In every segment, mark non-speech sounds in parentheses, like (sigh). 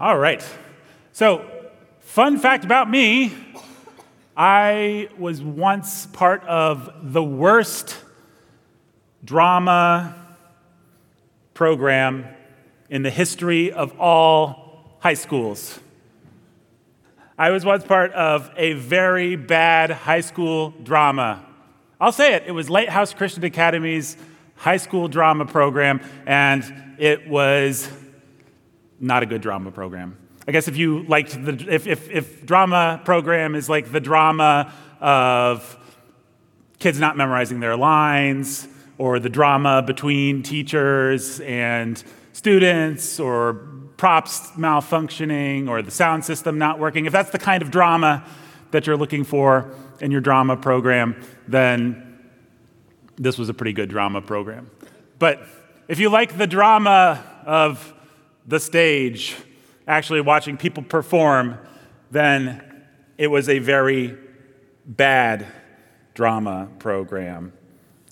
All right. So, fun fact about me I was once part of the worst drama program in the history of all high schools. I was once part of a very bad high school drama. I'll say it, it was Lighthouse Christian Academy's high school drama program, and it was not a good drama program. I guess if you liked the, if, if, if drama program is like the drama of kids not memorizing their lines, or the drama between teachers and students, or props malfunctioning, or the sound system not working, if that's the kind of drama that you're looking for in your drama program, then this was a pretty good drama program. But if you like the drama of the stage, actually watching people perform, then it was a very bad drama program.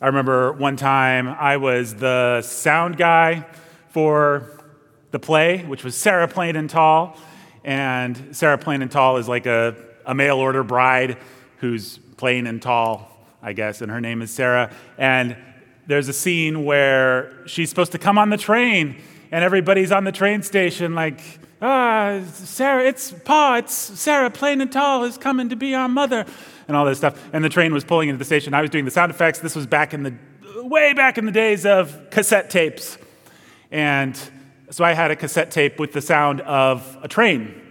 I remember one time I was the sound guy for the play, which was Sarah Plain and Tall. And Sarah Plain and Tall is like a, a mail order bride who's plain and tall, I guess, and her name is Sarah. And there's a scene where she's supposed to come on the train and everybody's on the train station like, ah, Sarah, it's Pa, it's Sarah, plain and tall, is coming to be our mother, and all this stuff. And the train was pulling into the station. I was doing the sound effects. This was back in the, way back in the days of cassette tapes. And so I had a cassette tape with the sound of a train.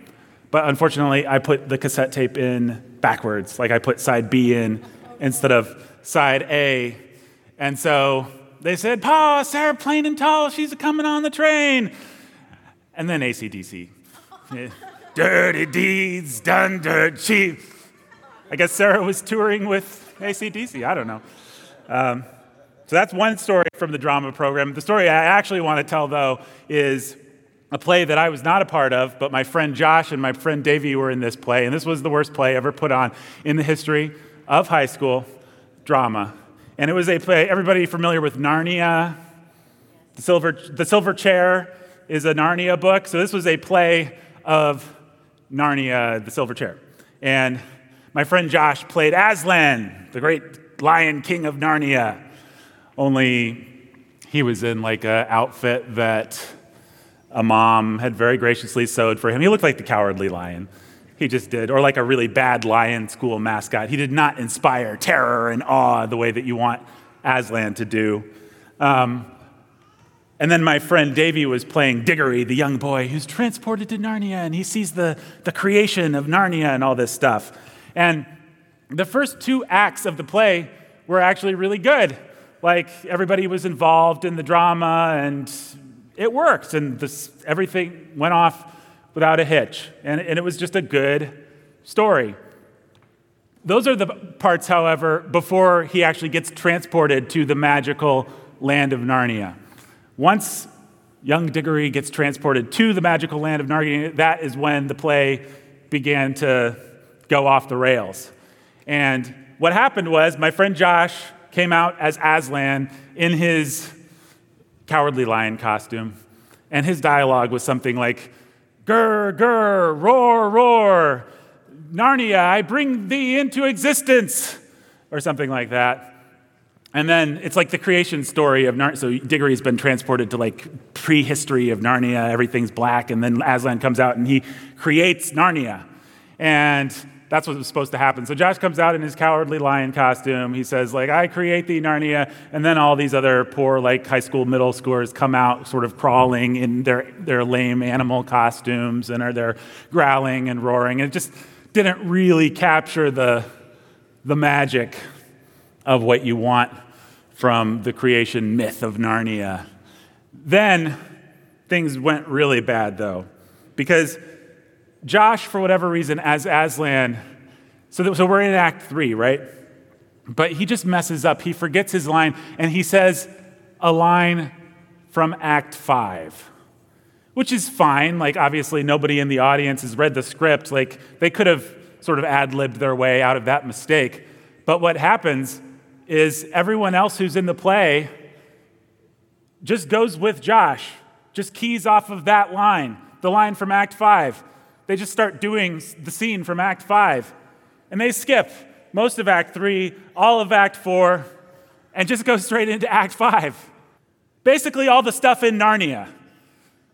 But unfortunately, I put the cassette tape in backwards. Like I put side B in instead of side A. And so they said, Pa, Sarah Plain and Tall, she's coming on the train. And then ACDC. (laughs) Dirty deeds done dirt cheap. I guess Sarah was touring with ACDC. I don't know. Um, so that's one story from the drama program. The story I actually want to tell, though, is a play that I was not a part of, but my friend Josh and my friend Davey were in this play, and this was the worst play ever put on in the history of high school drama. And it was a play, everybody familiar with Narnia? The Silver, the Silver Chair is a Narnia book. So this was a play of Narnia, the Silver Chair. And my friend Josh played Aslan, the great lion king of Narnia. Only he was in like an outfit that a mom had very graciously sewed for him. He looked like the cowardly lion. He just did. Or like a really bad lion school mascot. He did not inspire terror and awe the way that you want Aslan to do. Um, and then my friend Davy was playing Diggory, the young boy who's transported to Narnia, and he sees the, the creation of Narnia and all this stuff. And the first two acts of the play were actually really good. Like everybody was involved in the drama, and it worked, and this, everything went off without a hitch. And, and it was just a good story. Those are the parts, however, before he actually gets transported to the magical land of Narnia. Once young Diggory gets transported to the magical land of Narnia, that is when the play began to go off the rails. And what happened was my friend Josh came out as Aslan in his cowardly lion costume, and his dialogue was something like, Grr, grr, roar, roar. Narnia, I bring thee into existence, or something like that. And then it's like the creation story of Narnia. So Diggory's been transported to like prehistory of Narnia. Everything's black. And then Aslan comes out and he creates Narnia. And that's what was supposed to happen. So Josh comes out in his cowardly lion costume. He says, like, I create the Narnia. And then all these other poor, like, high school, middle schoolers come out sort of crawling in their, their lame animal costumes and are there growling and roaring. And it just didn't really capture the, the magic of what you want from the creation myth of Narnia. Then things went really bad, though, because Josh, for whatever reason, as Aslan, so, so we're in Act 3, right? But he just messes up. He forgets his line, and he says a line from Act 5, which is fine. Like, obviously, nobody in the audience has read the script. Like, they could have sort of ad libbed their way out of that mistake. But what happens is everyone else who's in the play just goes with Josh, just keys off of that line the line from Act 5. They just start doing the scene from Act 5. And they skip most of Act 3, all of Act 4, and just go straight into Act 5. Basically, all the stuff in Narnia.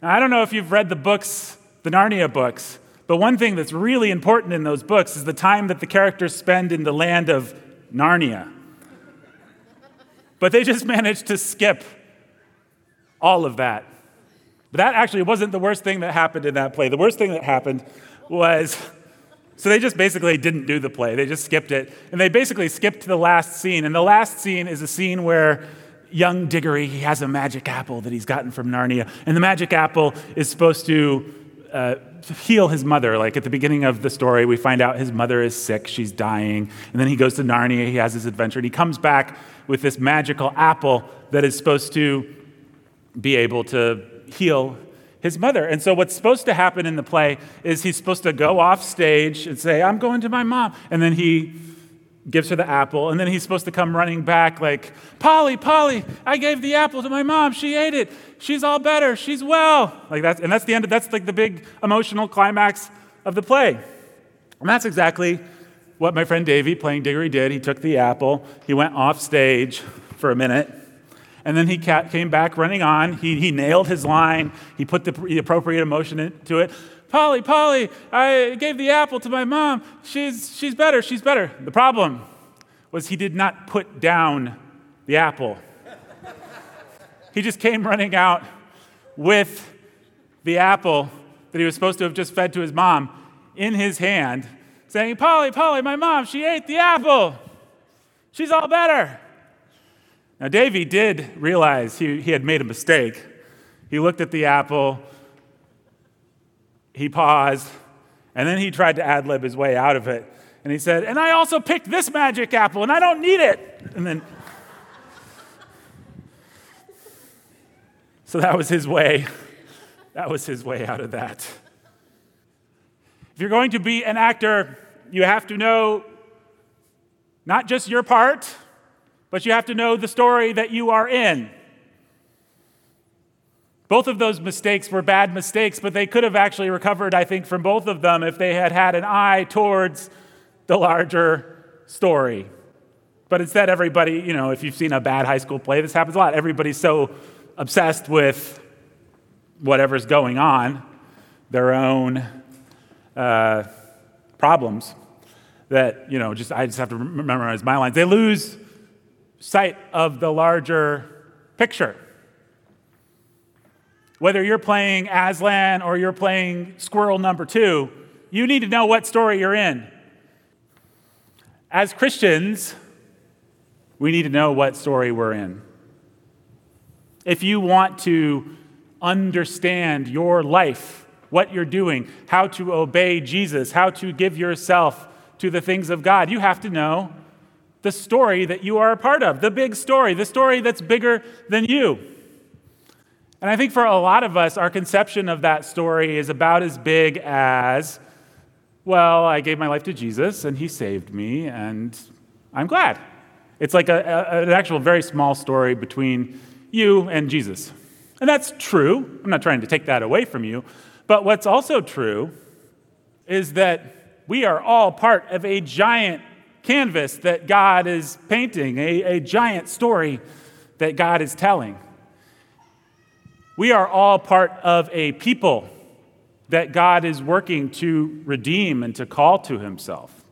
Now, I don't know if you've read the books, the Narnia books, but one thing that's really important in those books is the time that the characters spend in the land of Narnia. But they just managed to skip all of that. But that actually wasn't the worst thing that happened in that play. The worst thing that happened was so they just basically didn't do the play. They just skipped it. And they basically skipped to the last scene. And the last scene is a scene where young Diggory, he has a magic apple that he's gotten from Narnia. And the magic apple is supposed to uh, heal his mother. Like at the beginning of the story, we find out his mother is sick, she's dying. And then he goes to Narnia, he has his adventure, and he comes back with this magical apple that is supposed to be able to heal his mother. And so, what's supposed to happen in the play is he's supposed to go off stage and say, I'm going to my mom. And then he gives her the apple. And then he's supposed to come running back, like, Polly, Polly, I gave the apple to my mom. She ate it. She's all better. She's well. Like that's, and that's the end of, that's like the big emotional climax of the play. And that's exactly what my friend Davey playing Diggory did. He took the apple, he went off stage for a minute, and then he came back running on. He, he nailed his line, he put the, the appropriate emotion into it. Polly, Polly, I gave the apple to my mom. She's, she's better, she's better. The problem was he did not put down the apple. he just came running out with the apple that he was supposed to have just fed to his mom in his hand, saying, Polly, Polly, my mom, she ate the apple. She's all better. Now, Davy did realize he, he had made a mistake. He looked at the apple he paused, and then he tried to ad lib his way out of it. And he said, And I also picked this magic apple, and I don't need it. And then. so that was his way. That was his way out of that. If you're going to be an actor, you have to know not just your part, but you have to know the story that you are in. Both of those mistakes were bad mistakes, but they could have actually recovered, I think, from both of them if they had had an eye towards the larger story. But instead, everybody, you know, if you've seen a bad high school play, this happens a lot. Everybody's so obsessed with whatever's going on, their own uh, problems, that, you know, just I just have to memorize my lines. They lose sight of the larger picture. Whether you're playing Aslan or you're playing Squirrel number two, you need to know what story you're in. As Christians, we need to know what story we're in. If you want to understand your life, what you're doing, how to obey Jesus, how to give yourself to the things of God, you have to know the story that you are a part of, the big story, the story that's bigger than you. And I think for a lot of us, our conception of that story is about as big as, well, I gave my life to Jesus and he saved me and I'm glad. It's like a, a, an actual very small story between you and Jesus. And that's true. I'm not trying to take that away from you. But what's also true is that we are all part of a giant canvas that God is painting, a, a giant story that God is telling. We are all part of a people that God is working to redeem and to call to himself.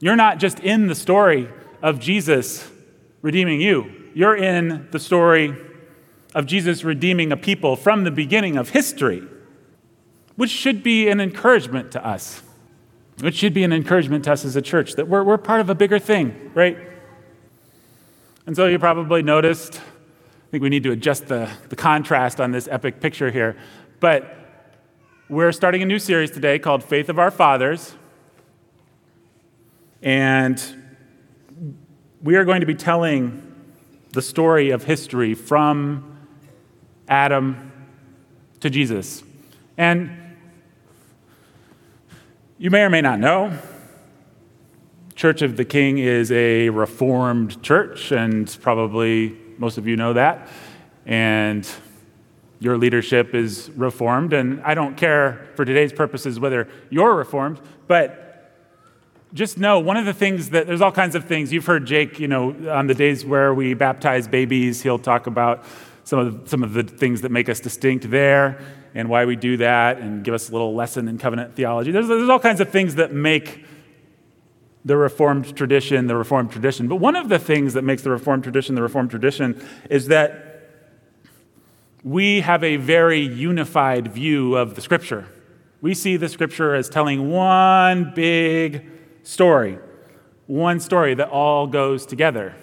You're not just in the story of Jesus redeeming you, you're in the story of Jesus redeeming a people from the beginning of history, which should be an encouragement to us. Which should be an encouragement to us as a church that we're, we're part of a bigger thing, right? And so you probably noticed I think we need to adjust the, the contrast on this epic picture here. But we're starting a new series today called Faith of Our Fathers. And we are going to be telling the story of history from Adam to Jesus. And you may or may not know, Church of the King is a reformed church and probably most of you know that. And your leadership is reformed, and I don't care for today's purposes whether you're reformed, but just know one of the things that there's all kinds of things. You've heard Jake, you know, on the days where we baptize babies, he'll talk about some of the, some of the things that make us distinct there and why we do that and give us a little lesson in covenant theology. There's, there's all kinds of things that make the Reformed tradition the Reformed tradition. But one of the things that makes the Reformed tradition the Reformed tradition is that we have a very unified view of the Scripture. We see the Scripture as telling one big story, one story that all goes together.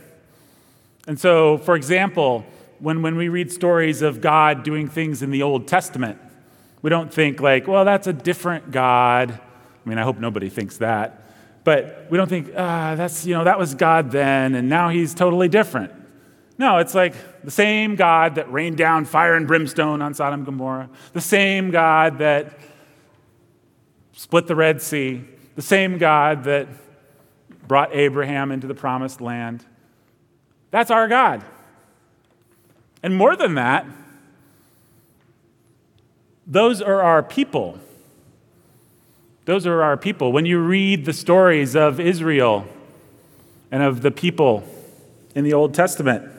And so, for example, when, when we read stories of God doing things in the Old Testament, we don't think, like, well, that's a different God. I mean, I hope nobody thinks that. But we don't think, ah, that's, you know, that was God then, and now he's totally different. No, it's like the same God that rained down fire and brimstone on Sodom and Gomorrah, the same God that split the Red Sea, the same God that brought Abraham into the promised land. That's our God. And more than that, those are our people. Those are our people. When you read the stories of Israel and of the people in the Old Testament,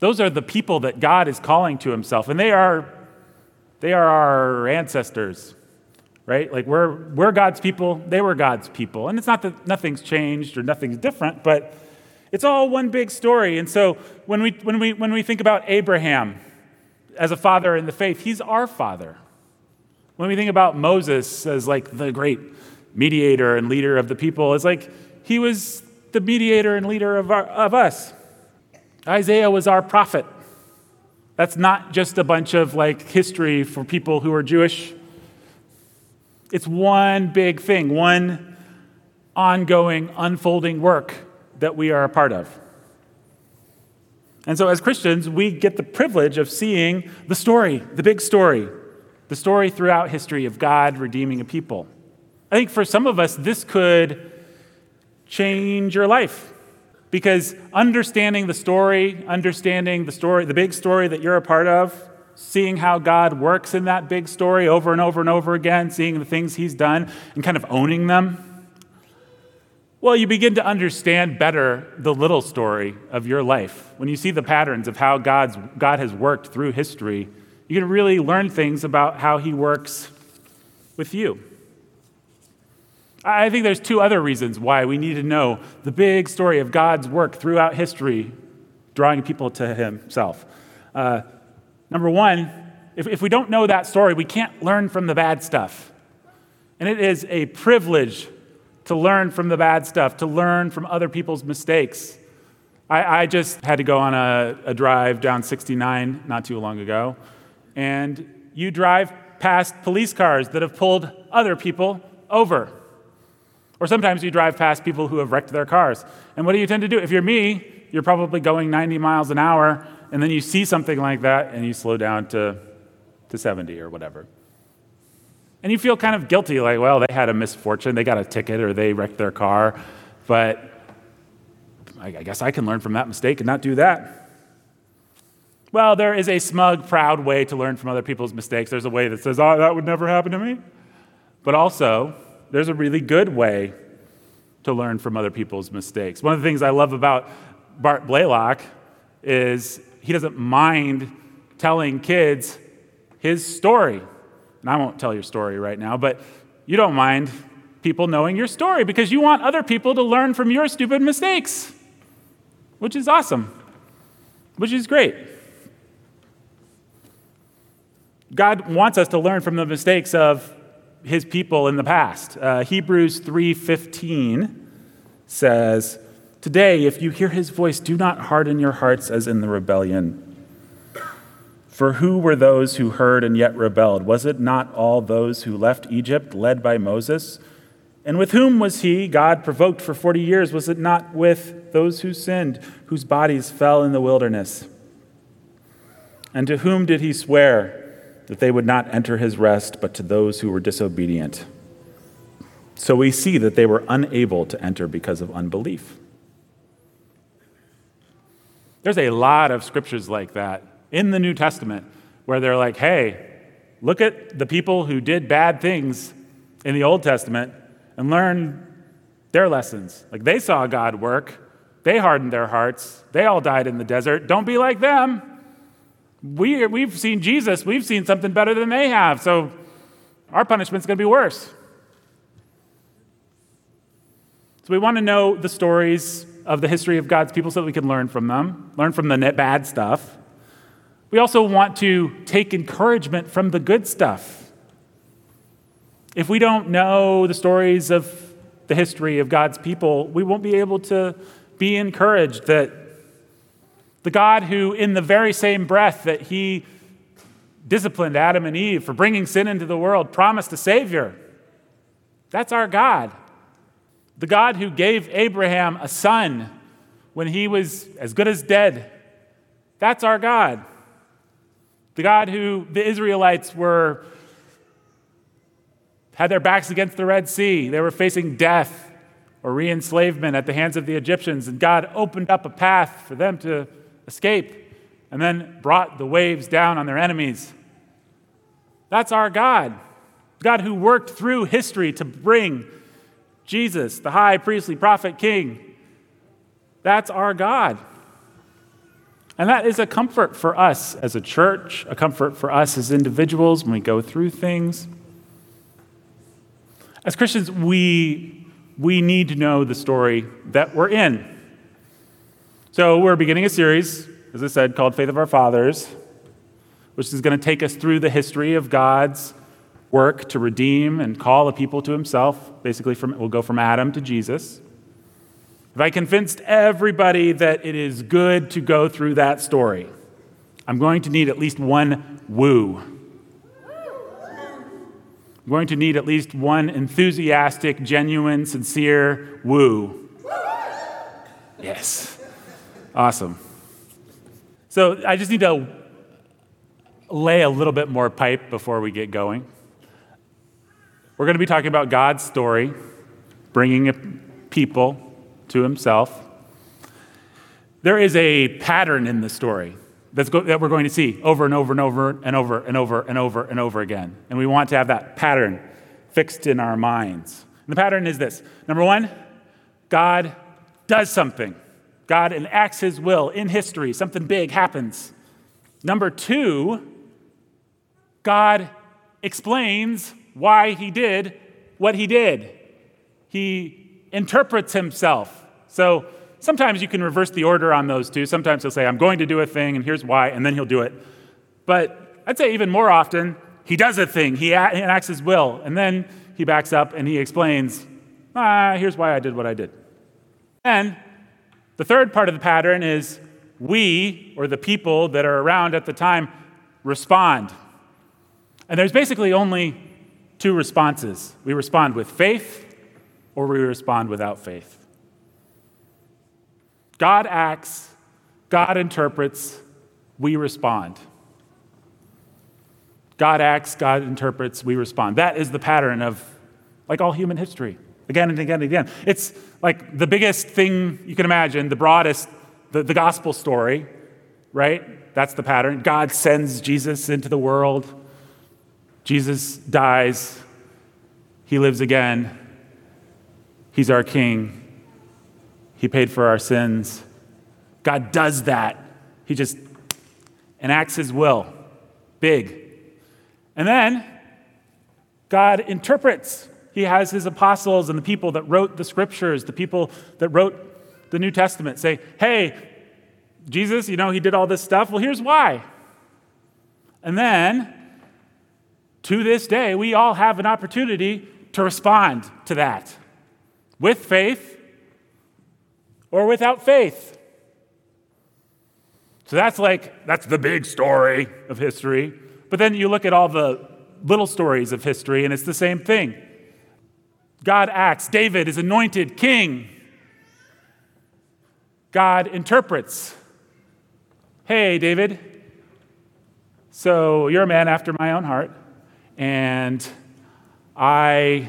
those are the people that God is calling to himself. And they are, they are our ancestors, right? Like we're, we're God's people, they were God's people. And it's not that nothing's changed or nothing's different, but it's all one big story. And so when we, when we, when we think about Abraham as a father in the faith, he's our father. When we think about Moses as like the great mediator and leader of the people, it's like he was the mediator and leader of, our, of us. Isaiah was our prophet. That's not just a bunch of like history for people who are Jewish. It's one big thing, one ongoing, unfolding work that we are a part of. And so, as Christians, we get the privilege of seeing the story, the big story, the story throughout history of God redeeming a people. I think for some of us, this could change your life. Because understanding the story, understanding the story, the big story that you're a part of, seeing how God works in that big story over and over and over again, seeing the things He's done and kind of owning them, well, you begin to understand better the little story of your life. When you see the patterns of how God's, God has worked through history, you can really learn things about how He works with you. I think there's two other reasons why we need to know the big story of God's work throughout history, drawing people to Himself. Uh, number one, if, if we don't know that story, we can't learn from the bad stuff. And it is a privilege to learn from the bad stuff, to learn from other people's mistakes. I, I just had to go on a, a drive down 69 not too long ago, and you drive past police cars that have pulled other people over. Or sometimes you drive past people who have wrecked their cars. And what do you tend to do? If you're me, you're probably going 90 miles an hour, and then you see something like that, and you slow down to, to 70 or whatever. And you feel kind of guilty, like, well, they had a misfortune, they got a ticket, or they wrecked their car, but I guess I can learn from that mistake and not do that. Well, there is a smug, proud way to learn from other people's mistakes. There's a way that says, oh, that would never happen to me. But also, there's a really good way to learn from other people's mistakes. One of the things I love about Bart Blaylock is he doesn't mind telling kids his story. And I won't tell your story right now, but you don't mind people knowing your story because you want other people to learn from your stupid mistakes, which is awesome, which is great. God wants us to learn from the mistakes of his people in the past. Uh, Hebrews 3:15 says, "Today if you hear his voice, do not harden your hearts as in the rebellion. For who were those who heard and yet rebelled? Was it not all those who left Egypt led by Moses? And with whom was he, God, provoked for 40 years? Was it not with those who sinned, whose bodies fell in the wilderness? And to whom did he swear? that they would not enter his rest, but to those who were disobedient. So we see that they were unable to enter because of unbelief. There's a lot of scriptures like that in the New Testament where they're like, hey, look at the people who did bad things in the Old Testament and learn their lessons. Like they saw God work, they hardened their hearts, they all died in the desert. Don't be like them. We, we've seen Jesus, we've seen something better than they have, so our punishment's to be worse. So we want to know the stories of the history of God's people so that we can learn from them, learn from the bad stuff. We also want to take encouragement from the good stuff. If we don't know the stories of the history of God's people, we won't be able to be encouraged that the God who, in the very same breath that he disciplined Adam and Eve for bringing sin into the world, promised a Savior. That's our God. The God who gave Abraham a son when he was as good as dead. That's our God. The God who the Israelites were had their backs against the Red Sea. They were facing death or re enslavement at the hands of the Egyptians, and God opened up a path for them to escape and then brought the waves down on their enemies. That's our God. God who worked through history to bring Jesus, the high priestly prophet king. That's our God. And that is a comfort for us as a church, a comfort for us as individuals when we go through things. As Christians, we, we need to know the story that we're in. So, we're beginning a series, as I said, called Faith of Our Fathers, which is going to take us through the history of God's work to redeem and call a people to himself. Basically, from, we'll go from Adam to Jesus. If I convinced everybody that it is good to go through that story, I'm going to need at least one woo. I'm going to need at least one enthusiastic, genuine, sincere woo. Yes. Awesome. So I just need to lay a little bit more pipe before we get going. We're going to be talking about God's story, bringing people to himself. There is a pattern in the story go- that we're going to see over and over and over and over and over and over and over again. And we want to have that pattern fixed in our minds. And the pattern is this number one, God does something, God enacts his will in history, something big happens. Number two, God explains why he did what he did. He interprets himself. So Sometimes you can reverse the order on those two. Sometimes he'll say, I'm going to do a thing, and here's why, and then he'll do it. But I'd say even more often, he does a thing, he enacts his will, and then he backs up and he explains, ah, here's why I did what I did. And the third part of the pattern is we, or the people that are around at the time, respond. And there's basically only two responses we respond with faith, or we respond without faith. God acts, God interprets, we respond. God acts, God interprets, we respond. That is the pattern of like all human history, again and again and again. It's like the biggest thing you can imagine, the broadest, the, the gospel story, right? That's the pattern. God sends Jesus into the world. Jesus dies. He lives again. He's our king. He paid for our sins. God does that. He just enacts His will. Big. And then God interprets. He has His apostles and the people that wrote the scriptures, the people that wrote the New Testament say, hey, Jesus, you know, He did all this stuff. Well, here's why. And then, to this day, we all have an opportunity to respond to that with faith or without faith. So that's like, that's the big story of history. But then you look at all the little stories of history, and it's the same thing. God acts, David is anointed king. God interprets. Hey, David, so you're a man after my own heart, and I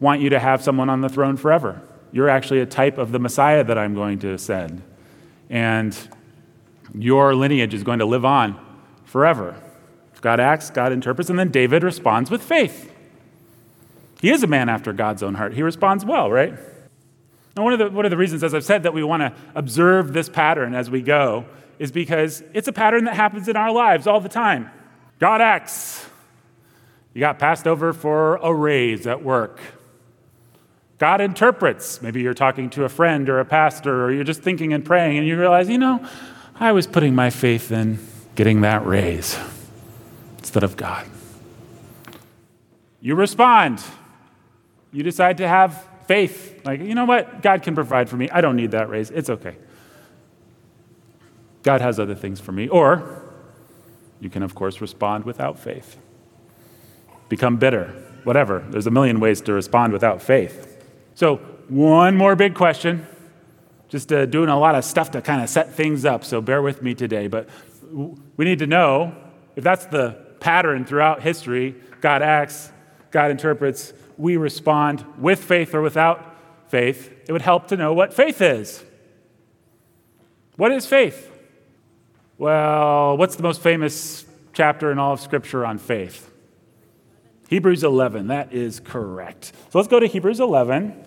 want you to have someone on the throne forever. You're actually a type of the Messiah that I'm going to send. And Your lineage is going to live on forever. God acts, God interprets, and then David responds with faith. He is a man after God's own heart. He responds well, right? And one of the, one of the reasons, as I've said, that we want to observe this pattern as we go is because it's a pattern that happens in our lives all the time. God acts. You got passed over for a raise at work. God interprets. Maybe you're talking to a friend or a pastor, or you're just thinking and praying, and you realize, you know, I was putting my faith in getting that raise instead of God. You respond. You decide to have faith. Like, you know what? God can provide for me. I don't need that raise. It's okay. God has other things for me. Or you can, of course, respond without faith. Become bitter, whatever. There's a million ways to respond without faith. So, one more big question. Just uh, doing a lot of stuff to kind of set things up, so bear with me today. But we need to know if that's the pattern throughout history God acts, God interprets, we respond with faith or without faith. It would help to know what faith is. What is faith? Well, what's the most famous chapter in all of Scripture on faith? Hebrews 11. That is correct. So let's go to Hebrews 11.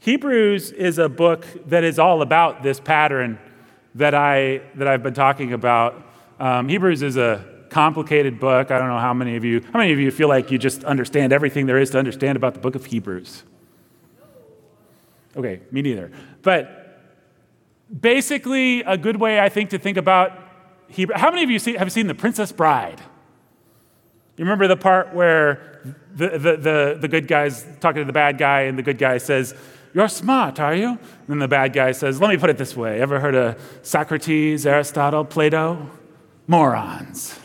Hebrews is a book that is all about this pattern that, I, that I've been talking about. Um, Hebrews is a complicated book. I don't know how many of you, how many of you feel like you just understand everything there is to understand about the book of Hebrews? Okay, me neither. But basically, a good way I think to think about Hebrew. How many of you see, have seen The Princess Bride? You remember the part where the, the, the, the good guy's talking to the bad guy, and the good guy says, You're smart, are you? And the bad guy says, Let me put it this way. Ever heard of Socrates, Aristotle, Plato? Morons.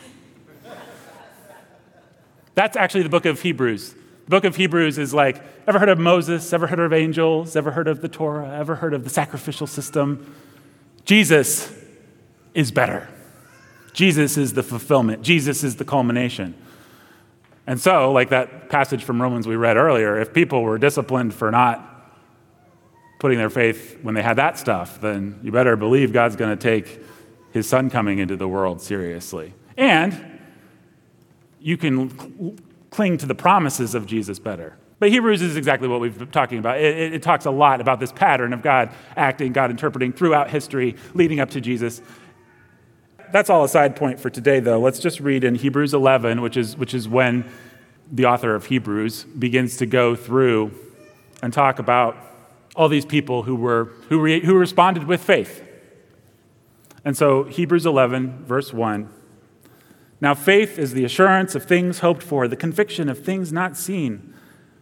That's actually the book of Hebrews. The book of Hebrews is like, ever heard of Moses? Ever heard of angels? Ever heard of the Torah? Ever heard of the sacrificial system? Jesus is better. Jesus is the fulfillment. Jesus is the culmination. And so, like that passage from Romans we read earlier, if people were disciplined for not putting their faith when they had that stuff, then you better believe God's going to take his son coming into the world seriously. And you can cling to the promises of Jesus better. But Hebrews is exactly what we've been talking about. It, it, it, talks a lot about this pattern of God acting, God interpreting throughout history leading up to Jesus. That's all a side point for today, though. Let's just read in Hebrews 11, which is, which is when the author of Hebrews begins to go through and talk about all these people who, were, who, re, who responded with faith. And so, Hebrews 11, verse 1 now, faith is the assurance of things hoped for, the conviction of things not seen.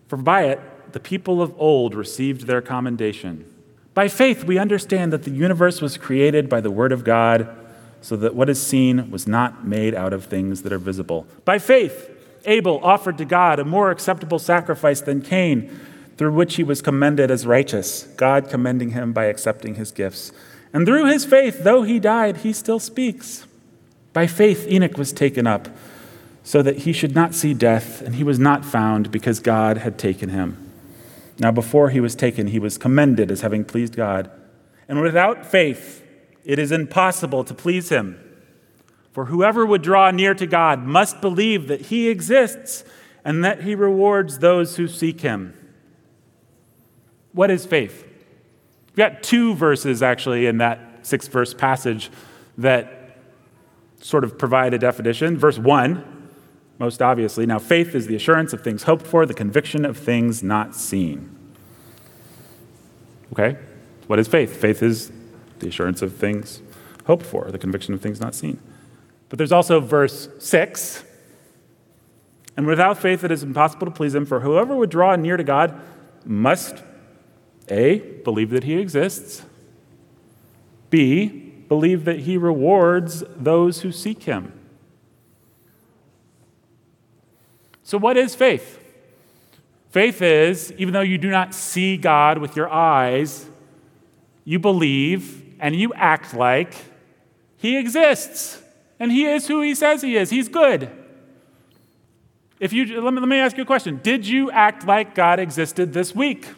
For by it, the people of old received their commendation. By faith, we understand that the universe was created by the Word of God, so that what is seen was not made out of things that are visible. By faith, Abel offered to God a more acceptable sacrifice than Cain, through which he was commended as righteous, God commending him by accepting his gifts. And through his faith, though he died, he still speaks. By faith, Enoch was taken up so that he should not see death, and he was not found because God had taken him. Now, before he was taken, he was commended as having pleased God. And without faith, it is impossible to please him. For whoever would draw near to God must believe that he exists and that he rewards those who seek him. What is faith? We've got two verses actually in that six verse passage that sort of provide a definition. Verse 1, most obviously. Now, faith is the assurance of things hoped for, the conviction of things not seen. Okay? What is faith? Faith is the assurance of things hoped for, the conviction of things not seen. But there's also verse 6. And without faith, it is impossible to please Him, for whoever would draw near to God must A, believe that He exists, B, believe that he rewards those who seek him. So, what is faith? Faith is, even though you do not see God with your eyes, you believe and you act like he exists and he is who he says he is. He's good. If you, let me, let me ask you a question Did you act like God existed this week?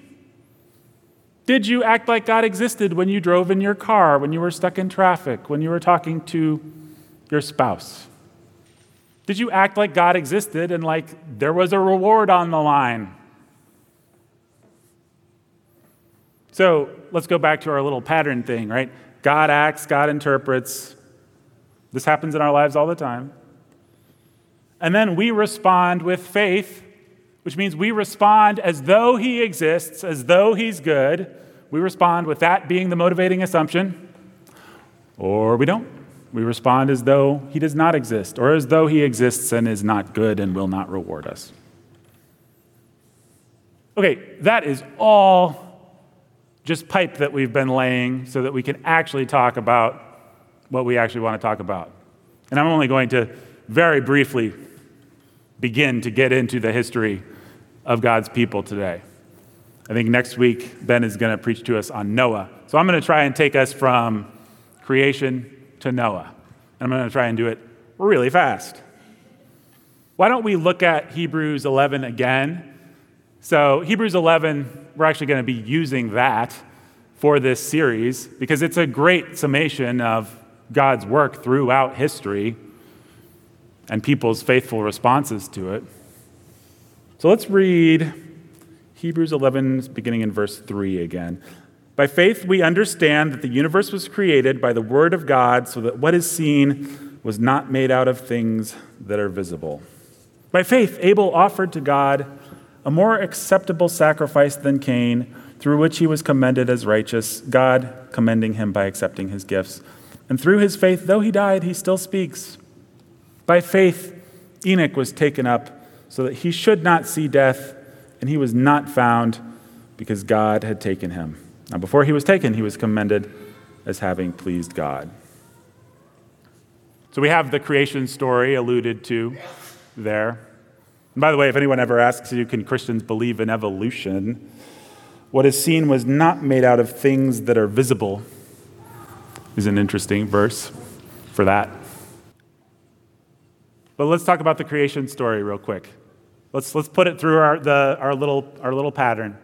Did you act like God existed when you drove in your car, when you were stuck in traffic, when you were talking to your spouse? Did you act like God existed and like there was a reward on the line? So let's go back to our little pattern thing, right? God acts, God interprets. This happens in our lives all the time. And then we respond with faith, which means we respond as though He exists, as though He's good. We respond with that being the motivating assumption, or we don't. We respond as though He does not exist, or as though He exists and is not good and will not reward us. Okay, that is all just pipe that we've been laying so that we can actually talk about what we actually want to talk about. And I'm only going to very briefly begin to get into the history of God's people today. I think next week, Ben is going to preach to us on Noah. So I'm going to try and take us from creation to Noah. And I'm going to try and do it really fast. Why don't we look at Hebrews 11 again? So, Hebrews 11, we're actually going to be using that for this series because it's a great summation of God's work throughout history and people's faithful responses to it. So, let's read Hebrews 11, beginning in verse 3 again. By faith, we understand that the universe was created by the Word of God, so that what is seen was not made out of things that are visible. By faith, Abel offered to God a more acceptable sacrifice than Cain, through which he was commended as righteous, God commending him by accepting his gifts. And through his faith, though he died, he still speaks. By faith, Enoch was taken up so that he should not see death, and he was not found because God had taken him. Now, before he was taken, he was commended as having pleased God. So we have the creation story alluded to there. And by the way, if anyone ever asks you, can Christians believe in evolution? What is seen was not made out of things that are visible, is an interesting verse for that. But let's talk about the creation story real quick. Let's, let's put it through our, the, our, little, our little pattern.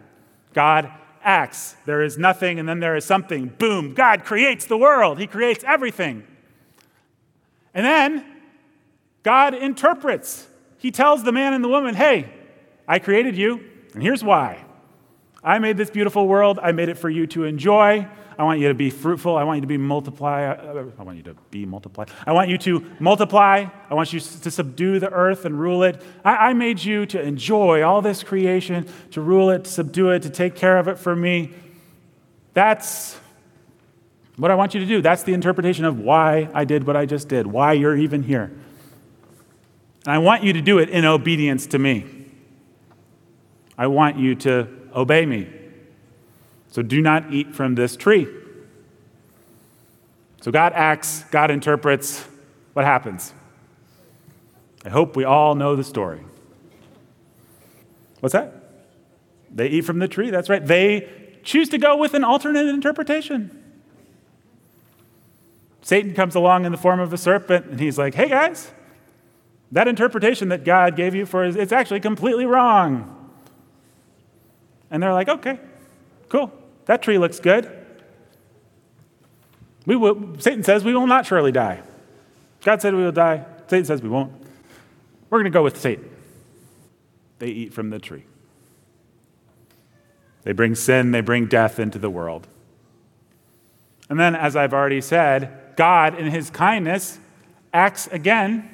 God acts, there is nothing, and then there is something. Boom, God creates the world, He creates everything. And then God interprets. He tells the man and the woman, hey, I created you, and here's why. I made this beautiful world. I made it for you to enjoy. I want you to be fruitful. I want you to be multiply. Uh, I want you to be multiply. I want you to multiply. I want you to subdue the earth and rule it. I, I made you to enjoy all this creation, to rule it, to subdue it, to take care of it for me. That's what I want you to do. That's the interpretation of why I did what I just did, why you're even here. And I want you to do it in obedience to me. I want you to obey me. So do not eat from this tree. So God acts, God interprets. What happens? I hope we all know the story. What's that? They eat from the tree. That's right. They choose to go with an alternate interpretation. Satan comes along in the form of a serpent, and he's like, hey guys, that interpretation that God gave you for it's actually completely wrong. And they're like, okay, cool. That tree looks good. We will, Satan says we will not surely die. God said we will die. Satan says we won't. We're going to go with Satan. They eat from the tree. They bring sin, they bring death into the world. And then, as I've already said, God, in his kindness, acts again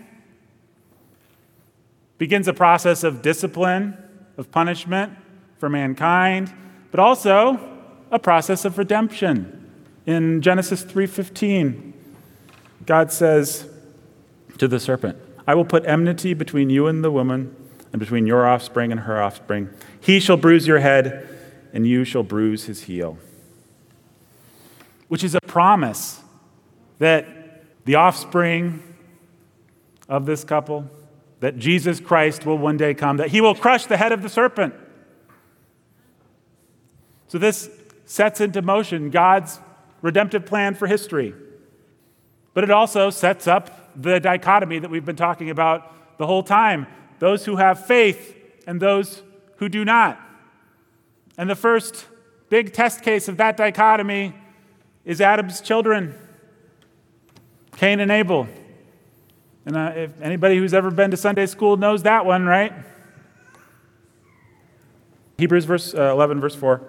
begins a process of discipline, of punishment for mankind, but also a process of redemption. In Genesis 3:15, God says to the serpent, "I will put enmity between you and the woman, and between your offspring and her offspring. He shall bruise your head, and you shall bruise his heel." Which is a promise that the offspring of this couple that Jesus Christ will one day come, that he will crush the head of the serpent. So, this sets into motion God's redemptive plan for history. But it also sets up the dichotomy that we've been talking about the whole time those who have faith and those who do not. And the first big test case of that dichotomy is Adam's children, Cain and Abel. And uh, if anybody who's ever been to Sunday school knows that one, right? Hebrews verse uh, 11, verse 4.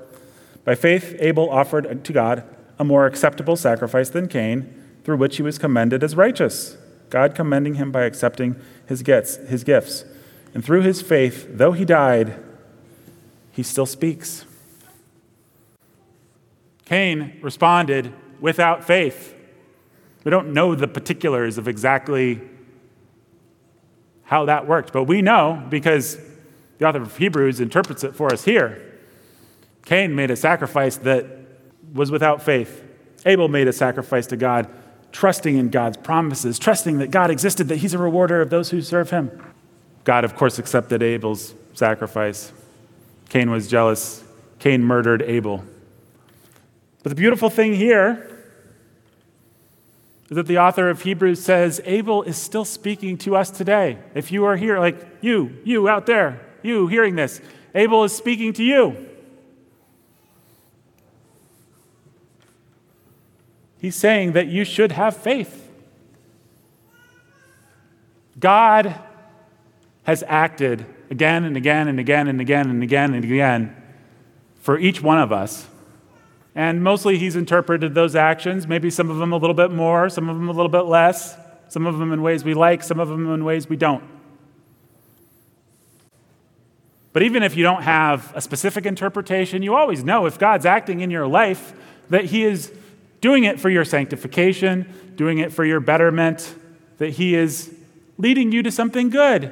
By faith, Abel offered to God a more acceptable sacrifice than Cain, through which he was commended as righteous, God commending him by accepting his gifts. His gifts. And through his faith, though he died, he still speaks. Cain responded without faith. We don't know the particulars of exactly how that worked, but we know because the author of Hebrews interprets it for us here. Cain made a sacrifice that was without faith. Abel made a sacrifice to God, trusting in God's promises, trusting that God existed, that He's a rewarder of those who serve Him. God, of course, accepted Abel's sacrifice. Cain was jealous. Cain murdered Abel. But the beautiful thing here that the author of Hebrews says Abel is still speaking to us today. If you are here, like you, you out there, you hearing this, Abel is speaking to you. He's saying that you should have faith. God has acted again and again and again and again and again and again for each one of us. And mostly he's interpreted those actions, maybe some of them a little bit more, some of them a little bit less, some of them in ways we like, some of them in ways we don't. But even if you don't have a specific interpretation, you always know if God's acting in your life that he is doing it for your sanctification, doing it for your betterment, that He is leading you to something good.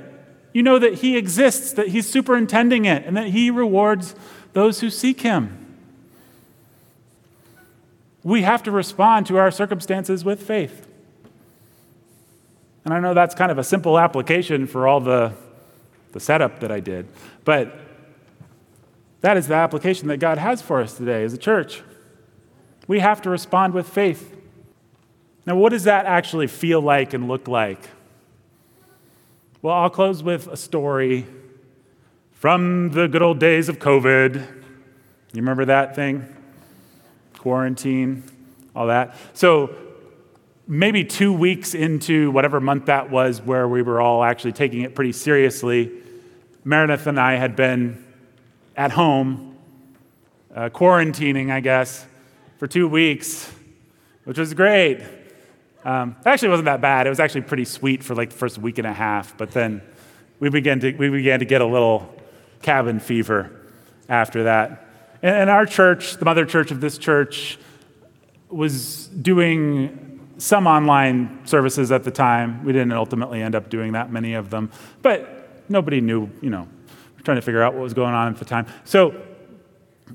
You know that He exists, that He's superintending it, and that He rewards those who seek Him. We have to respond to our circumstances with faith. And I know that's kind of a simple application for all the, the setup that I did, but that is the application that God has for us today as a church. We have to respond with faith. Now, what does that actually feel like and look like? Well, I'll close with a story from the good old days of COVID. You remember that thing? Quarantine, all that. So, maybe two weeks into whatever month that was, where we were all actually taking it pretty seriously, Meredith and I had been at home, uh, quarantining, I guess, for two weeks, which was great. Um, actually wasn't that bad. It was actually pretty sweet for like the first week and a half, but then we began to, we began to get a little cabin fever after that. And our church, the mother church of this church, was doing some online services at the time. We didn't ultimately end up doing that many of them, but nobody knew, you know, trying to figure out what was going on at the time. So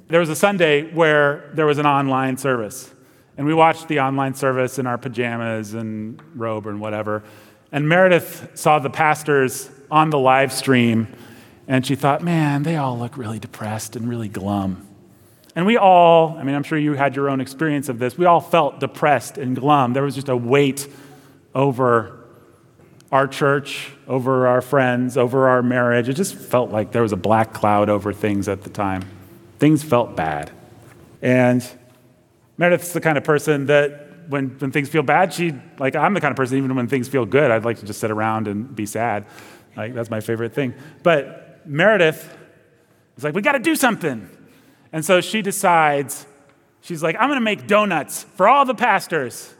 there was a Sunday where there was an online service. And we watched the online service in our pajamas and robe and whatever. And Meredith saw the pastors on the live stream, and she thought, man, they all look really depressed and really glum. And we all, I mean, I'm sure you had your own experience of this, we all felt depressed and glum. There was just a weight over our church, over our friends, over our marriage. It just felt like there was a black cloud over things at the time. Things felt bad. And Meredith's the kind of person that when, when things feel bad, she, like, I'm the kind of person, even when things feel good, I'd like to just sit around and be sad. Like, that's my favorite thing. But Meredith is like, we got to do something. And so she decides, she's like, I'm going to make donuts for all the pastors.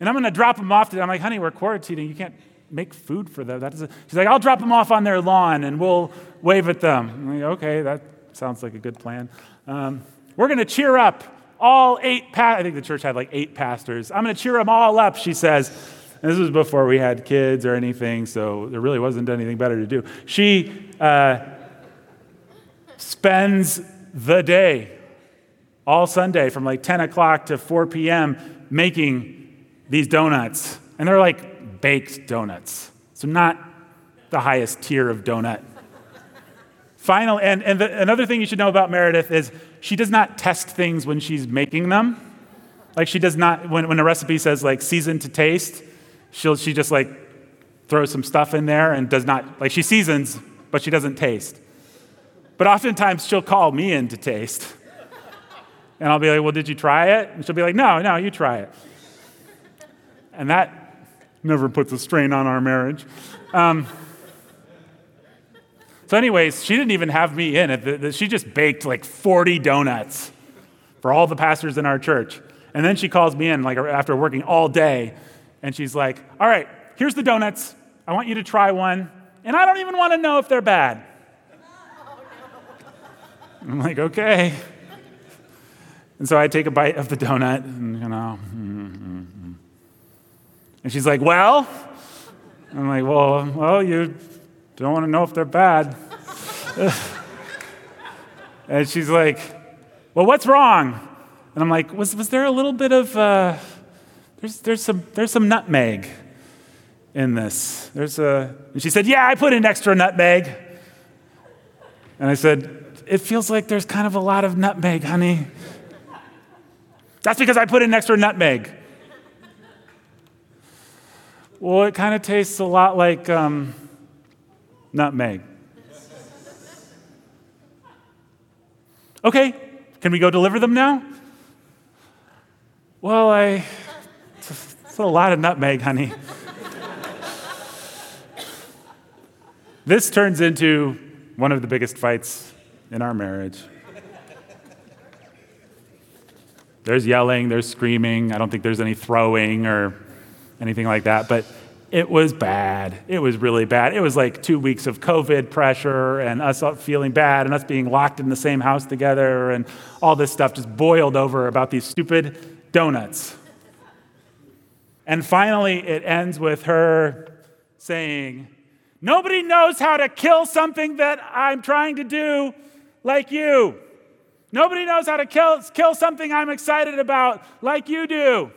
And I'm going to drop them off. To, I'm like, honey, we're quarantining. You can't make food for them. That is she's like, I'll drop them off on their lawn and we'll wave at them. I'm like, okay, that Sounds like a good plan. Um, we're going to cheer up all eight, pa- I think the church had like eight pastors. I'm going to cheer them all up, she says. And this was before we had kids or anything, so there really wasn't anything better to do. She uh, spends the day, all Sunday, from like 10 o'clock to 4 p.m., making these donuts. And they're like baked donuts, so not the highest tier of donut. Final, and, and the, another thing you should know about Meredith is she does not test things when she's making them. Like she does not, when, when a recipe says like season to taste, she'll, she just like throws some stuff in there and does not, like she seasons, but she doesn't taste. But oftentimes she'll call me in to taste. And I'll be like, Well, did you try it? And she'll be like, No, no, you try it. And that never puts a strain on our marriage. Um, so, anyways, she didn't even have me in. She just baked like 40 donuts for all the pastors in our church. And then she calls me in, like after working all day, and she's like, All right, here's the donuts. I want you to try one. And I don't even want to know if they're bad. I'm like, Okay. And so I take a bite of the donut, and you know, mm-hmm. and she's like, Well, I'm like, Well, well, you don't want to know if they're bad. (laughs) and she's like, Well, what's wrong? And I'm like, Was, was there a little bit of, uh, there's, there's, some, there's some nutmeg in this. There's a, and she said, Yeah, I put in extra nutmeg. And I said, It feels like there's kind of a lot of nutmeg, honey. That's because I put in extra nutmeg. Well, it kind of tastes a lot like um, nutmeg. Okay, can we go deliver them now? Well, I. It's a lot of nutmeg, honey. this turns into one of the biggest fights in our marriage. There's yelling, there's screaming. I don't think there's any throwing or anything like that, but it was bad. It was really bad. It was like two weeks of COVID pressure and us feeling bad and us being locked in the same house together and all this stuff just boiled over about these stupid donuts. And finally, it ends with her saying, Nobody knows how to kill something that I'm trying to do like you. Nobody knows how to kill, kill something I'm excited about like you do.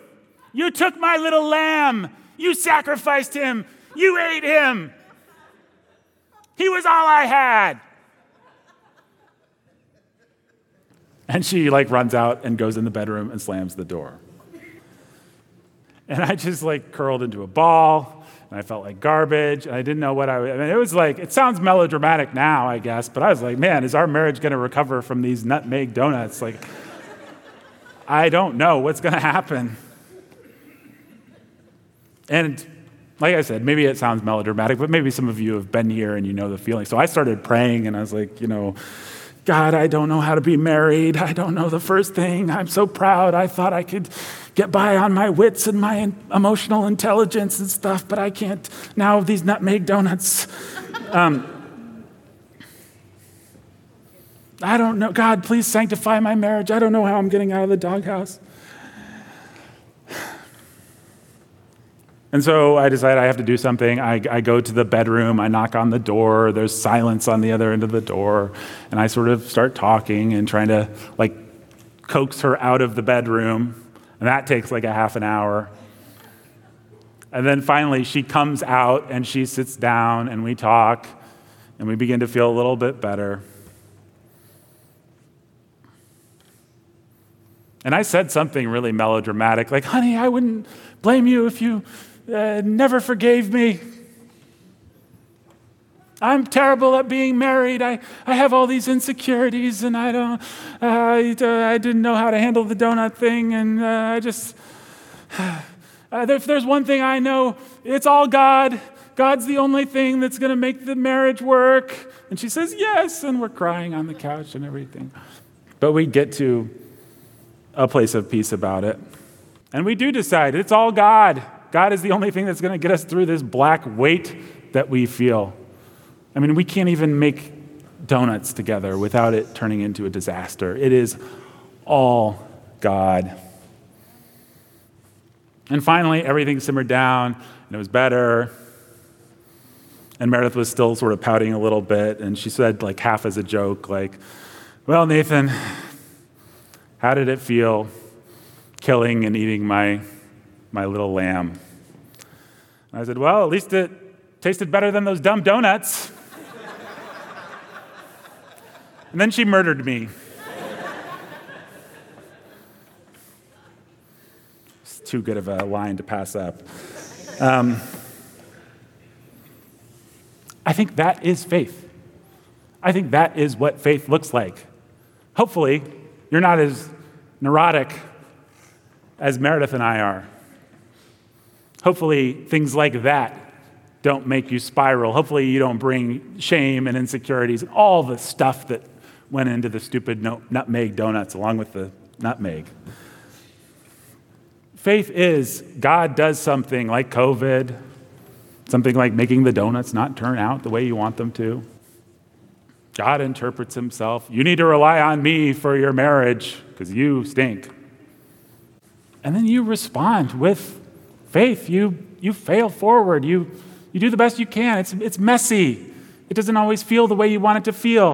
You took my little lamb. You sacrificed him. You ate him. He was all I had. And she like runs out and goes in the bedroom and slams the door. And I just like curled into a ball and I felt like garbage. And I didn't know what I, I mean, it was like, it sounds melodramatic now, I guess, but I was like, man, is our marriage going to recover from these nutmeg donuts? Like, I don't know what's going to happen. And like I said, maybe it sounds melodramatic, but maybe some of you have been here and you know the feeling. So I started praying and I was like, you know, God, I don't know how to be married. I don't know the first thing. I'm so proud. I thought I could get by on my wits and my emotional intelligence and stuff, but I can't now these nutmeg donuts. Um, I don't know. God, please sanctify my marriage. I don't know how I'm getting out of the doghouse. And so I decide I have to do something. I, I, go to the bedroom, I knock on the door, there's silence on the other end of the door, and I sort of start talking and trying to like coax her out of the bedroom. And that takes like a half an hour. And then finally she comes out and she sits down and we talk and we begin to feel a little bit better. And I said something really melodramatic, like, honey, I wouldn't blame you if you uh, never forgave me. I'm terrible at being married. I, I have all these insecurities, and I don't. Uh, I, I didn't know how to handle the donut thing, and uh, I just. (sighs) Uh, if there's one thing I know, it's all God. God's the only thing that's going to make the marriage work. And she says, Yes. And we're crying on the couch and everything. But we get to a place of peace about it. And we do decide it's all God. God is the only thing that's going to get us through this black weight that we feel. I mean, we can't even make donuts together without it turning into a disaster. It is all God. And finally, everything simmered down and it was better. And Meredith was still sort of pouting a little bit. And she said, like half as a joke, like, Well, Nathan, how did it feel killing and eating my my little lamb. And I said, Well, at least it tasted better than those dumb donuts. and then she murdered me. It's too good of a line to pass up. Um, I think that is faith. I think that is what faith looks like. Hopefully, you're not as neurotic as Meredith and I are. Hopefully, things like that don't make you spiral. Hopefully, you don't bring shame and insecurities and all the stuff that went into the stupid nutmeg donuts along with the nutmeg. Faith is God does something like COVID, something like making the donuts not turn out the way you want them to. God interprets himself. You need to rely on me for your marriage because you stink. And then you respond with faith. You, you fail forward. You, you do the best you can. It's, it's messy. It doesn't always feel the way you want it to feel.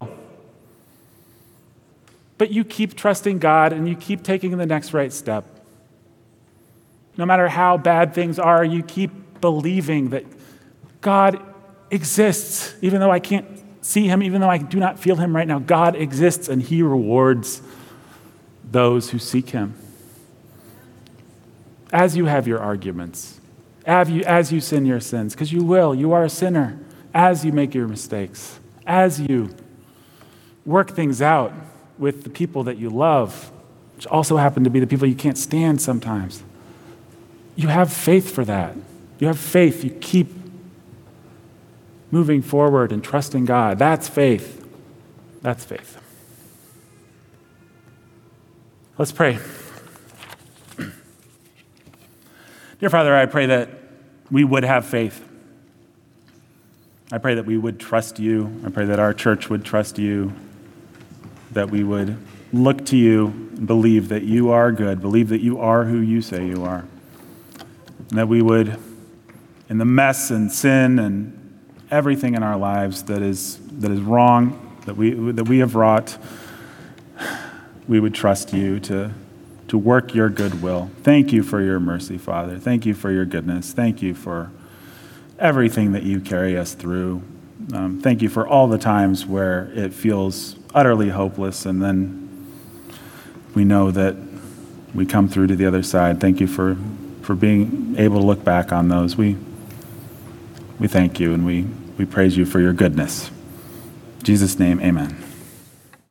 But you keep trusting God and you keep taking the next right step. No matter how bad things are, you keep believing that God exists, even though I can't see him, even though I do not feel him right now. God exists and he rewards those who seek him. As you have your arguments, as you, sin your sins, because you will, you are a sinner, as you make your mistakes, as you work things out with the people that you love, which also happen to be the people you can't stand sometimes. You have faith for that. You have faith. You keep moving forward and trusting God. That's faith. That's faith. Let's pray. Dear Father, I pray that we would have faith. I pray that we would trust you. I pray that our church would trust you, that we would look to you and believe that you are good, believe that you are who you say you are, and that we would, in the mess and sin and everything in our lives that is, that is wrong, that we, that we have wrought, we would trust you to, to work your goodwill. Thank you for your mercy, Father. Thank you for your goodness. Thank you for everything that you carry us through. Um, thank you for all the times where it feels utterly hopeless, and then we know that we come through to the other side. Thank you for, for being able to look back on those. We, we thank you and we, we praise you for your goodness. In Jesus' name, amen.